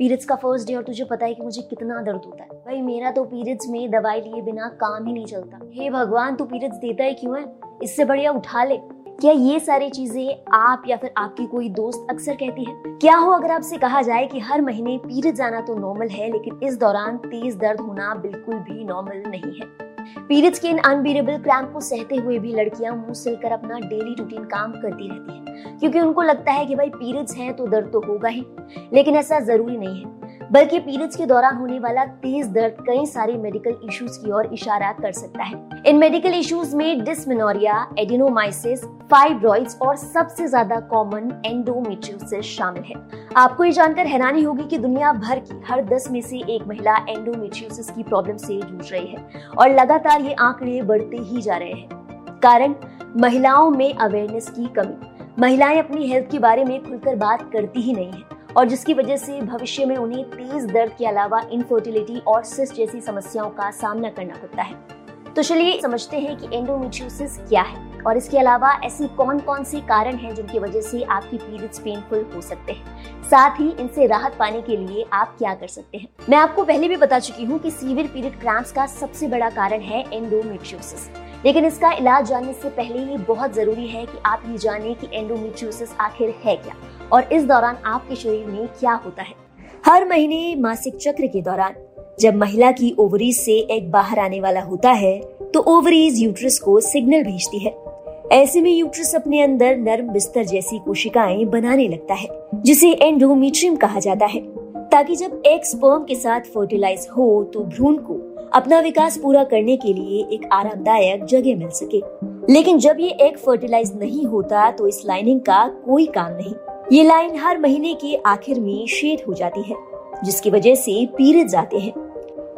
Periods का first day और तुझे पता है कि मुझे कितना दर्द होता है। भाई, मेरा तो पीरियड्स में दवाई लिए बिना काम ही नहीं चलता। हे भगवान, तू पीरियड्स देता है क्यों है? इससे बढ़िया उठा ले। क्या ये सारी चीज़ें आप या फिर आपकी कोई दोस्त अक्सर कहती है? क्या हो अगर आपसे कहा जाए कि हर महीने पीरियड आना तो नॉर्मल है, लेकिन इस दौरान तेज दर्द होना बिल्कुल भी नॉर्मल नहीं है? पीरियड्स के इन अनबीरेबल क्रैम्प को सहते हुए भी लड़कियाँ मुँह सिलकर अपना डेली रूटीन काम करती रहती हैं। क्योंकि उनको लगता है कि भाई पीरियड्स हैं तो दर्द तो होगा ही। लेकिन ऐसा ज़रूरी नहीं है। बल्कि पीरियड्स के दौरान होने वाला तेज दर्द कई सारे मेडिकल इश्यूज़ की ओर इशारा कर सकता है। इन मेडिकल इश्यूज़ में डिस्मिनोरिया एडिनोमाइसिस फाइब्रॉइड्स और सबसे ज़्यादा कॉमन एंडोमेट्रियोसिस शामिल है। आपको ये जानकर हैरानी होगी कि दुनिया भर की हर दस में से एक महिला एंडोमेट्रियोसिस की प्रॉब्लम से जूझ रही है और लगातार ये आंकड़े बढ़ते ही जा रहे हैं। कारण, महिलाओं में अवेयरनेस की कमी। महिलाएँ अपनी हेल्थ के बारे में खुलकर बात करती ही नहीं है। और जिसकी वजह से भविष्य में उन्हें तेज दर्द के अलावा इनफर्टिलिटी और सिस्ट जैसी समस्याओं का सामना करना पड़ता है। तो चलिए समझते हैं कि एंडोमेट्रियोसिस क्या है और इसके अलावा ऐसी कौन कौन से कारण हैं जिनकी वजह से आपकी पीरियड्स पेनफुल हो सकते हैं। साथ ही इनसे राहत पाने के लिए आप क्या कर सकते हैं। मैं आपको पहले भी बता चुकी हूँ कि सीवियर पीरियड क्रैम्प्स का सबसे बड़ा कारण है एंडोमेट्रियोसिस लेकिन इसका इलाज जानने से पहले ये बहुत ज़रूरी है कि आप ये जाने कि एंडोमेट्रियोसिस आखिर है क्या। और इस दौरान आपके शरीर में क्या होता है? हर महीने मासिक चक्र के दौरान, जब महिला की ओवरीज से एक बाहर आने वाला होता है तो ओवरीज यूट्रस को सिग्नल भेजती है। ऐसे में यूट्रस अपने अंदर नर्म बिस्तर जैसी कोशिकाएँ बनाने लगता है, जिसे एंडोमीट्रियम कहा जाता है। ताकि जब एक स्पर्म के साथ फर्टिलाइज हो तो भ्रूण को अपना विकास पूरा करने के लिए एक आरामदायक जगह मिल सके। लेकिन जब ये एग फर्टिलाइज नहीं होता तो इस लाइनिंग का कोई काम नहीं। ये लाइन हर महीने के आखिर में शेड हो जाती है, जिसकी वजह से पीरियड्स आते हैं।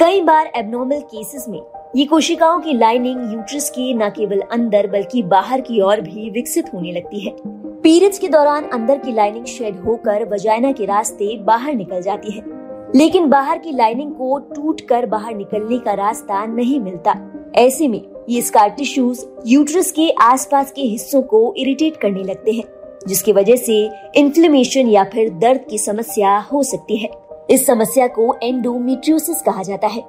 कई बार एबनॉर्मल केसेस में ये कोशिकाओं की लाइनिंग यूट्रस के न केवल अंदर बल्कि बाहर की ओर भी विकसित होने लगती है। पीरियड्स के दौरान अंदर की लाइनिंग शेड होकर वजाइना के रास्ते बाहर निकल जाती है। लेकिन बाहर की लाइनिंग को टूट कर बाहर निकलने का रास्ता नहीं मिलता। ऐसे में ये स्कार टिश्यूज यूट्रस के आसपास के हिस्सों को इरिटेट करने लगते हैं। जिसकी वजह से इन्फ्लेमेशन या फिर दर्द की समस्या हो सकती है। इस समस्या को एंडोमेट्रियोसिस कहा जाता है।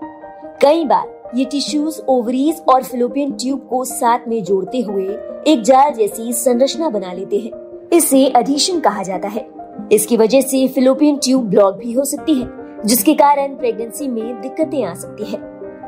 कई बार ये टिश्यूज ओवरीज और फिलोपियन ट्यूब को साथ में जोड़ते हुए एक जाल जैसी संरचना बना लेते हैं। इसे एडिशन कहा जाता है। इसकी वजह से फिलोपियन ट्यूब ब्लॉक भी हो सकती है, जिसके कारण प्रेगनेंसी में दिक्कतें आ सकती है।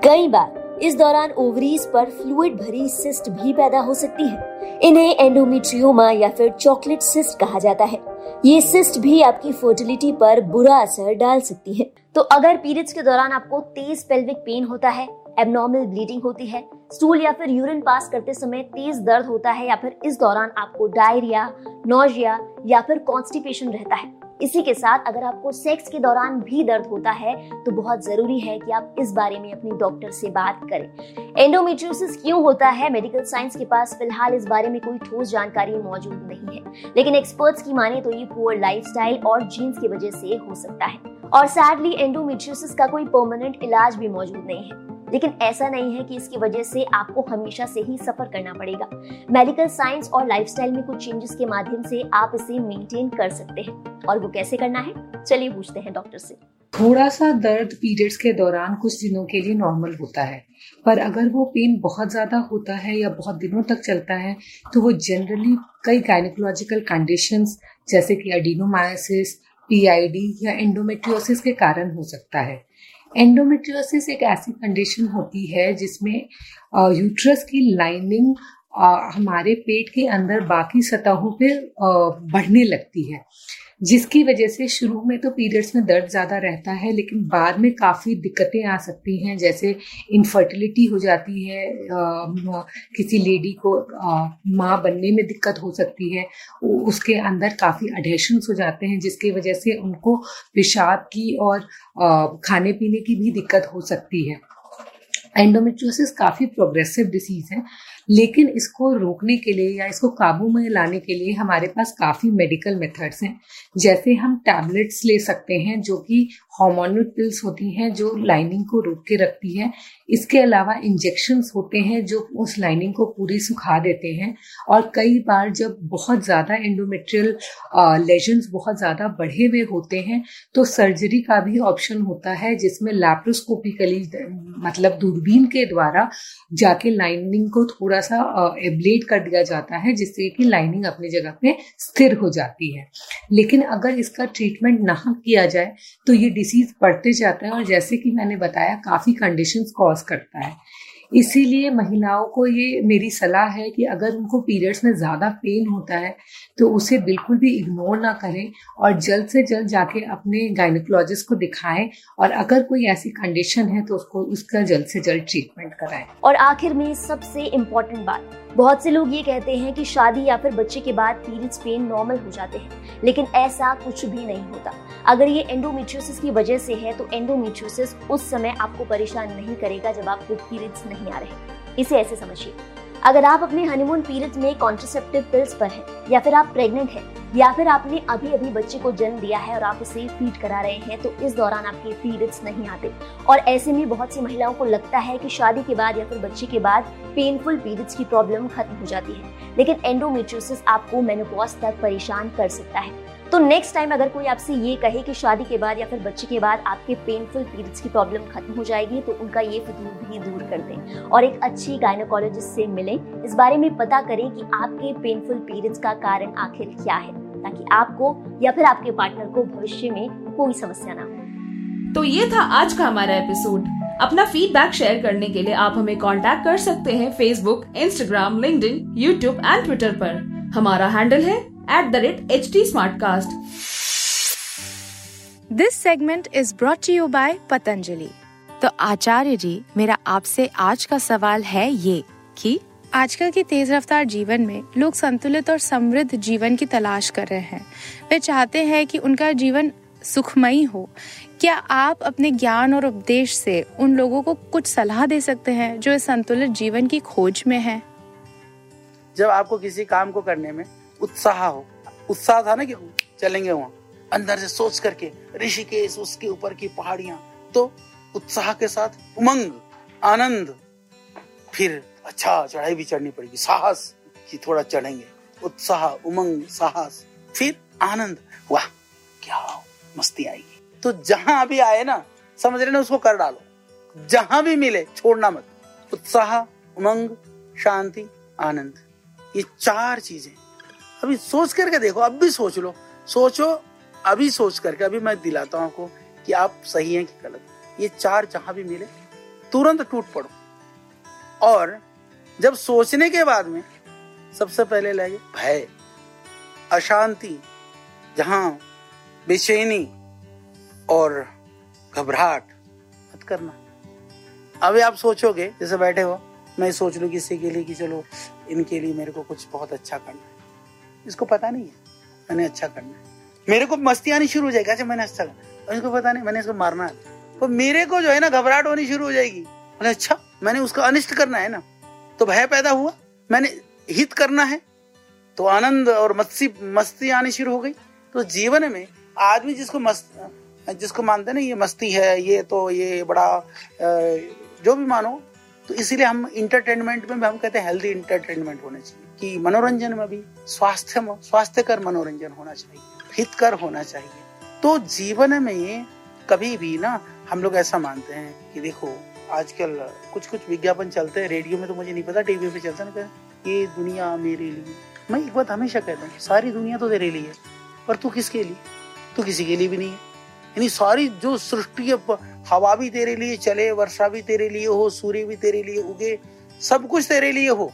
कई बार इस दौरान ओवरीज पर फ्लूइड भरी सिस्ट भी पैदा हो सकती है। इन्हें एंडोमेट्रियोमा या फिर चॉकलेट सिस्ट कहा जाता है। ये सिस्ट भी आपकी फर्टिलिटी पर बुरा असर डाल सकती है। तो अगर पीरियड्स के दौरान आपको तेज पेल्विक पेन होता है एबनॉर्मल ब्लीडिंग होती है स्टूल या फिर यूरिन पास करते समय तेज दर्द होता है या फिर इस दौरान आपको डायरिया नोजिया या फिर कॉन्स्टिपेशन रहता है। इसी के साथ अगर आपको सेक्स के दौरान भी दर्द होता है तो बहुत ज़रूरी है कि आप इस बारे में अपने डॉक्टर से बात करें। एंडोमेट्रियोसिस क्यों होता है? मेडिकल साइंस के पास फ़िलहाल इस बारे में कोई ठोस जानकारी मौजूद नहीं है। लेकिन एक्सपर्ट्स की माने तो ये पुअर लाइफस्टाइल और जीन्स की वजह से हो सकता है। और सैडली एंडोमेट्रियोसिस का कोई परमानेंट इलाज भी मौजूद नहीं है। लेकिन ऐसा नहीं है कि इसकी वजह से आपको हमेशा से ही सफ़र करना पड़ेगा। मेडिकल साइंस और लाइफस्टाइल में कुछ चेंजेस के माध्यम से आप इसे मेंटेन कर सकते हैं। और वो कैसे करना है? चलिए पूछते हैं डॉक्टर से। थोड़ा सा दर्द पीरियड्स के दौरान कुछ दिनों के लिए नॉर्मल होता है। पर अगर वो पेन बहुत ज़्यादा होता है या बहुत दिनों तक चलता है तो वो जनरली कई गायनिकोलॉजिकल कंडीशंस जैसे कि एडिनोमायोसिस पीआईडी या एंडोमेट्रियोसिस के कारण हो सकता है। एंडोमेट्रियोसिस एक ऐसी कंडीशन होती है जिसमें यूट्रस की लाइनिंग हमारे पेट के अंदर बाकी सतहों पे बढ़ने लगती है। जिसकी वजह से शुरू में तो पीरियड्स में दर्द ज़्यादा रहता है लेकिन बाद में काफ़ी दिक्कतें आ सकती हैं जैसे इनफर्टिलिटी हो जाती है आ, किसी लेडी को माँ बनने में दिक्कत हो सकती है उसके अंदर काफ़ी अडेशंस हो जाते हैं जिसकी वजह से उनको पेशाब की और आ, खाने पीने की भी दिक्कत हो सकती है। एंडोमेट्रियोसिस काफ़ी प्रोग्रेसिव डिसीज है लेकिन इसको रोकने के लिए या इसको काबू में लाने के लिए हमारे पास काफ़ी मेडिकल मेथड्स हैं। जैसे हम टैबलेट्स ले सकते हैं जो कि हार्मोनल पिल्स होती हैं, जो लाइनिंग को रोक के रखती है। इसके अलावा इंजेक्शन होते हैं जो उस लाइनिंग को पूरी सुखा देते हैं। और कई बार जब बहुत ज़्यादा एंडोमेट्रियल लेजन्स बहुत ज़्यादा बढ़े हुए होते हैं तो सर्जरी का भी ऑप्शन होता है, जिसमें लैप्रोस्कोपिकली मतलब दूरबीन के द्वारा जाके लाइनिंग को थोड़ा सा एब्लेट कर दिया जाता है, जिससे कि लाइनिंग अपनी जगह पे स्थिर हो जाती है। लेकिन अगर इसका ट्रीटमेंट ना किया जाए तो ये डिसीज बढ़ते जाता है और जैसे कि मैंने बताया, काफ़ी कंडीशन कॉज करता है। इसीलिए महिलाओं को ये मेरी सलाह है कि अगर उनको पीरियड्स में ज़्यादा पेन होता है तो उसे बिल्कुल भी इग्नोर ना करें और जल्द से जल्द जाके अपने गायनकोलॉजिस्ट को दिखाएँ और अगर कोई ऐसी कंडीशन है तो उसको, उसका जल्द से जल्द ट्रीटमेंट कराएँ। और आखिर में सबसे इम्पोर्टेंट बात बहुत से लोग ये कहते हैं कि शादी या फिर बच्चे के बाद पीरियड्स पेन नॉर्मल हो जाते हैं, लेकिन ऐसा कुछ भी नहीं होता। अगर ये एंडोमेट्रियोसिस की वजह से है तो एंडोमेट्रियोसिस उस समय आपको परेशान नहीं करेगा जब आपको पीरियड्स नहीं आ रहे इसे ऐसे समझिए। अगर आप अपने हनीमून पीरियड में कॉन्ट्रोसेप्टिव पिल्स पर हैं, या फिर आप प्रेग्नेंट हैं या फिर आपने अभी अभी बच्चे को जन्म दिया है और आप उसे फ़ीड करा रहे हैं तो इस दौरान आपके पीरियड्स नहीं आते। और ऐसे में बहुत सी महिलाओं को लगता है कि शादी के बाद या फिर बच्चे के बाद पेनफुल पीरियड्स की प्रॉब्लम खत्म हो जाती है। लेकिन एंडोमेट्रोसिस आपको मेनोपॉज तक परेशान कर सकता है। तो नेक्स्ट टाइम अगर कोई आपसे ये कहे कि शादी के बाद या फिर बच्चे के बाद आपके पेनफुल पीरियड्स की प्रॉब्लम खत्म हो जाएगी तो उनका ये फितूर भी दूर कर दें। और एक अच्छी गायनोकोलॉजिस्ट से मिलें। इस बारे में पता करें कि आपके पेनफुल पीरियड्स का कारण आखिर क्या है ताकि आपको या फिर आपके पार्टनर को भविष्य में कोई समस्या ना हो। तो ये था आज का हमारा एपिसोड अपना फीडबैक शेयर करने के लिए आप हमें कांटेक्ट कर सकते हैं Facebook Instagram LinkedIn, YouTube and Twitter पर। हमारा हैंडल है at the rate H T this segment is brought you by Patanjali तो आचार्य जी, मेरा आपसे आज का सवाल है ये कि आजकल की तेज रफ्तार जीवन में लोग संतुलित और समृद्ध जीवन की तलाश कर रहे हैं। वे चाहते हैं कि उनका जीवन सुखमयी हो। क्या आप अपने ज्ञान और उपदेश से उन लोगों को कुछ सलाह दे सकते हैं जो इस संतुलित जीवन की खोज में है? जब आपको किसी काम को करने में उत्साह हो, उत्साह था ना कि चलेंगे वहाँ, अंदर से सोच करके, ऋषिकेश, उसके ऊपर की पहाड़ियाँ तो उत्साह के साथ उमंग, आनंद, फिर अच्छा चढ़ाई भी चढ़नी पड़ेगी, साहस कि थोड़ा चढ़ेंगे, उत्साह, उमंग, साहस, फिर आनंद, वाह, क्या मस्ती आएगी। तो जहाँ भी आए ना, समझ रहे ना, उसको कर डालो, जहाँ भी मिले, छोड़ना मत, उत्साह, उमंग, शांति, आनंद। ये चार चीज़ें। अभी सोच करके देखो, अब भी सोच लो। सोचो, अभी सोच करके, अभी मैं दिलाता हूँ आपको कि आप सही हैं कि गलत ये चार जहाँ भी मिले, तुरंत टूट पड़ो। और जब सोचने के बाद में सबसे पहले लगे भय, अशांति, जहाँ बेचैनी और घबराहट मत करना। अभी आप सोचोगे, जैसे बैठे हो, मैं सोच लू किसी के लिए कि चलो इनके लिए मेरे को कुछ बहुत अच्छा करना है। इसको पता नहीं है, मैंने अच्छा करना है। मेरे को मस्ती आनी शुरू हो जाएगी अच्छा मैंने अच्छा करना इसको पता नहीं, मैंने इसको मारना है। तो मेरे को जो है ना, घबराहट होनी शुरू हो जाएगी। बोले अच्छा मैंने उसका अनिष्ट करना है ना तो भय पैदा हुआ। मैंने हित करना है तो आनंद और मस्ती मस्ती आनी शुरू हो गई। तो जीवन में आदमी जिसको मस्त, जिसको मानते ना, ये मस्ती है, ये तो ये बड़ा जो भी मानो तो इसीलिए हम इंटरटेनमेंट में भी हम कहते हैं हेल्दी इंटरटेनमेंट होना चाहिए, कि मनोरंजन में भी स्वास्थ्य स्वास्थ्यकर मनोरंजन होना चाहिए, हितकर होना चाहिए। तो जीवन में कभी भी ना हम लोग ऐसा मानते हैं कि देखो, आजकल कुछ कुछ विज्ञापन चलते हैं रेडियो में तो मुझे नहीं पता टीवी पे चलता ना ये दुनिया मेरे लिए। मैं एक बात हमेशा कहता हूँ, सारी दुनिया तो तेरे लिए पर तू किसके लिए? तू किसी के लिए भी नहीं है। यानी सारी जो सृष्टि हवा भी तेरे लिए चले, वर्षा भी तेरे लिए हो, सूर्य भी तेरे लिए उगे, सब कुछ तेरे लिए हो।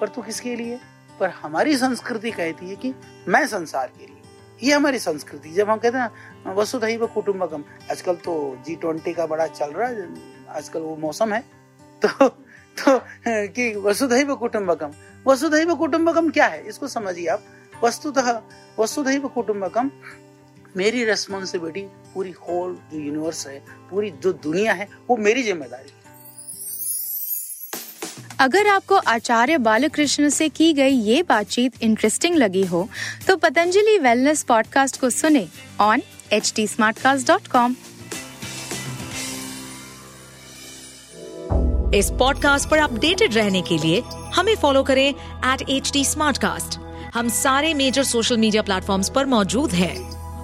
पर तू किसके लिए? पर हमारी संस्कृति कहती है कि मैं संसार के लिए। ये हमारी संस्कृति। जब हम कहते हैं वसुधैव कुटुंबकम आजकल तो जी ट्वेंटी का बड़ा चल रहा है, आजकल वो मौसम है तो तो कि वसुधैव कुटुंबकम वसुधैव कुटुंबकम क्या है? इसको समझिए आप। वस्तुतः, वसुधैव कुटुंबकम मेरी रेस्पॉन्सिबिलिटी पूरी होल जो यूनिवर्स है पूरी जो दुनिया है वो मेरी ज़िम्मेदारी अगर आपको आचार्य बालकृष्ण से की गई ये बातचीत इंटरेस्टिंग लगी हो तो पतंजलि वेलनेस पॉडकास्ट को सुने ऑन एच टी इस पॉडकास्ट पर अपडेटेड रहने के लिए हमें फॉलो करें एट एच टी हम सारे मेजर सोशल मीडिया प्लेटफॉर्म पर मौजूद हैं।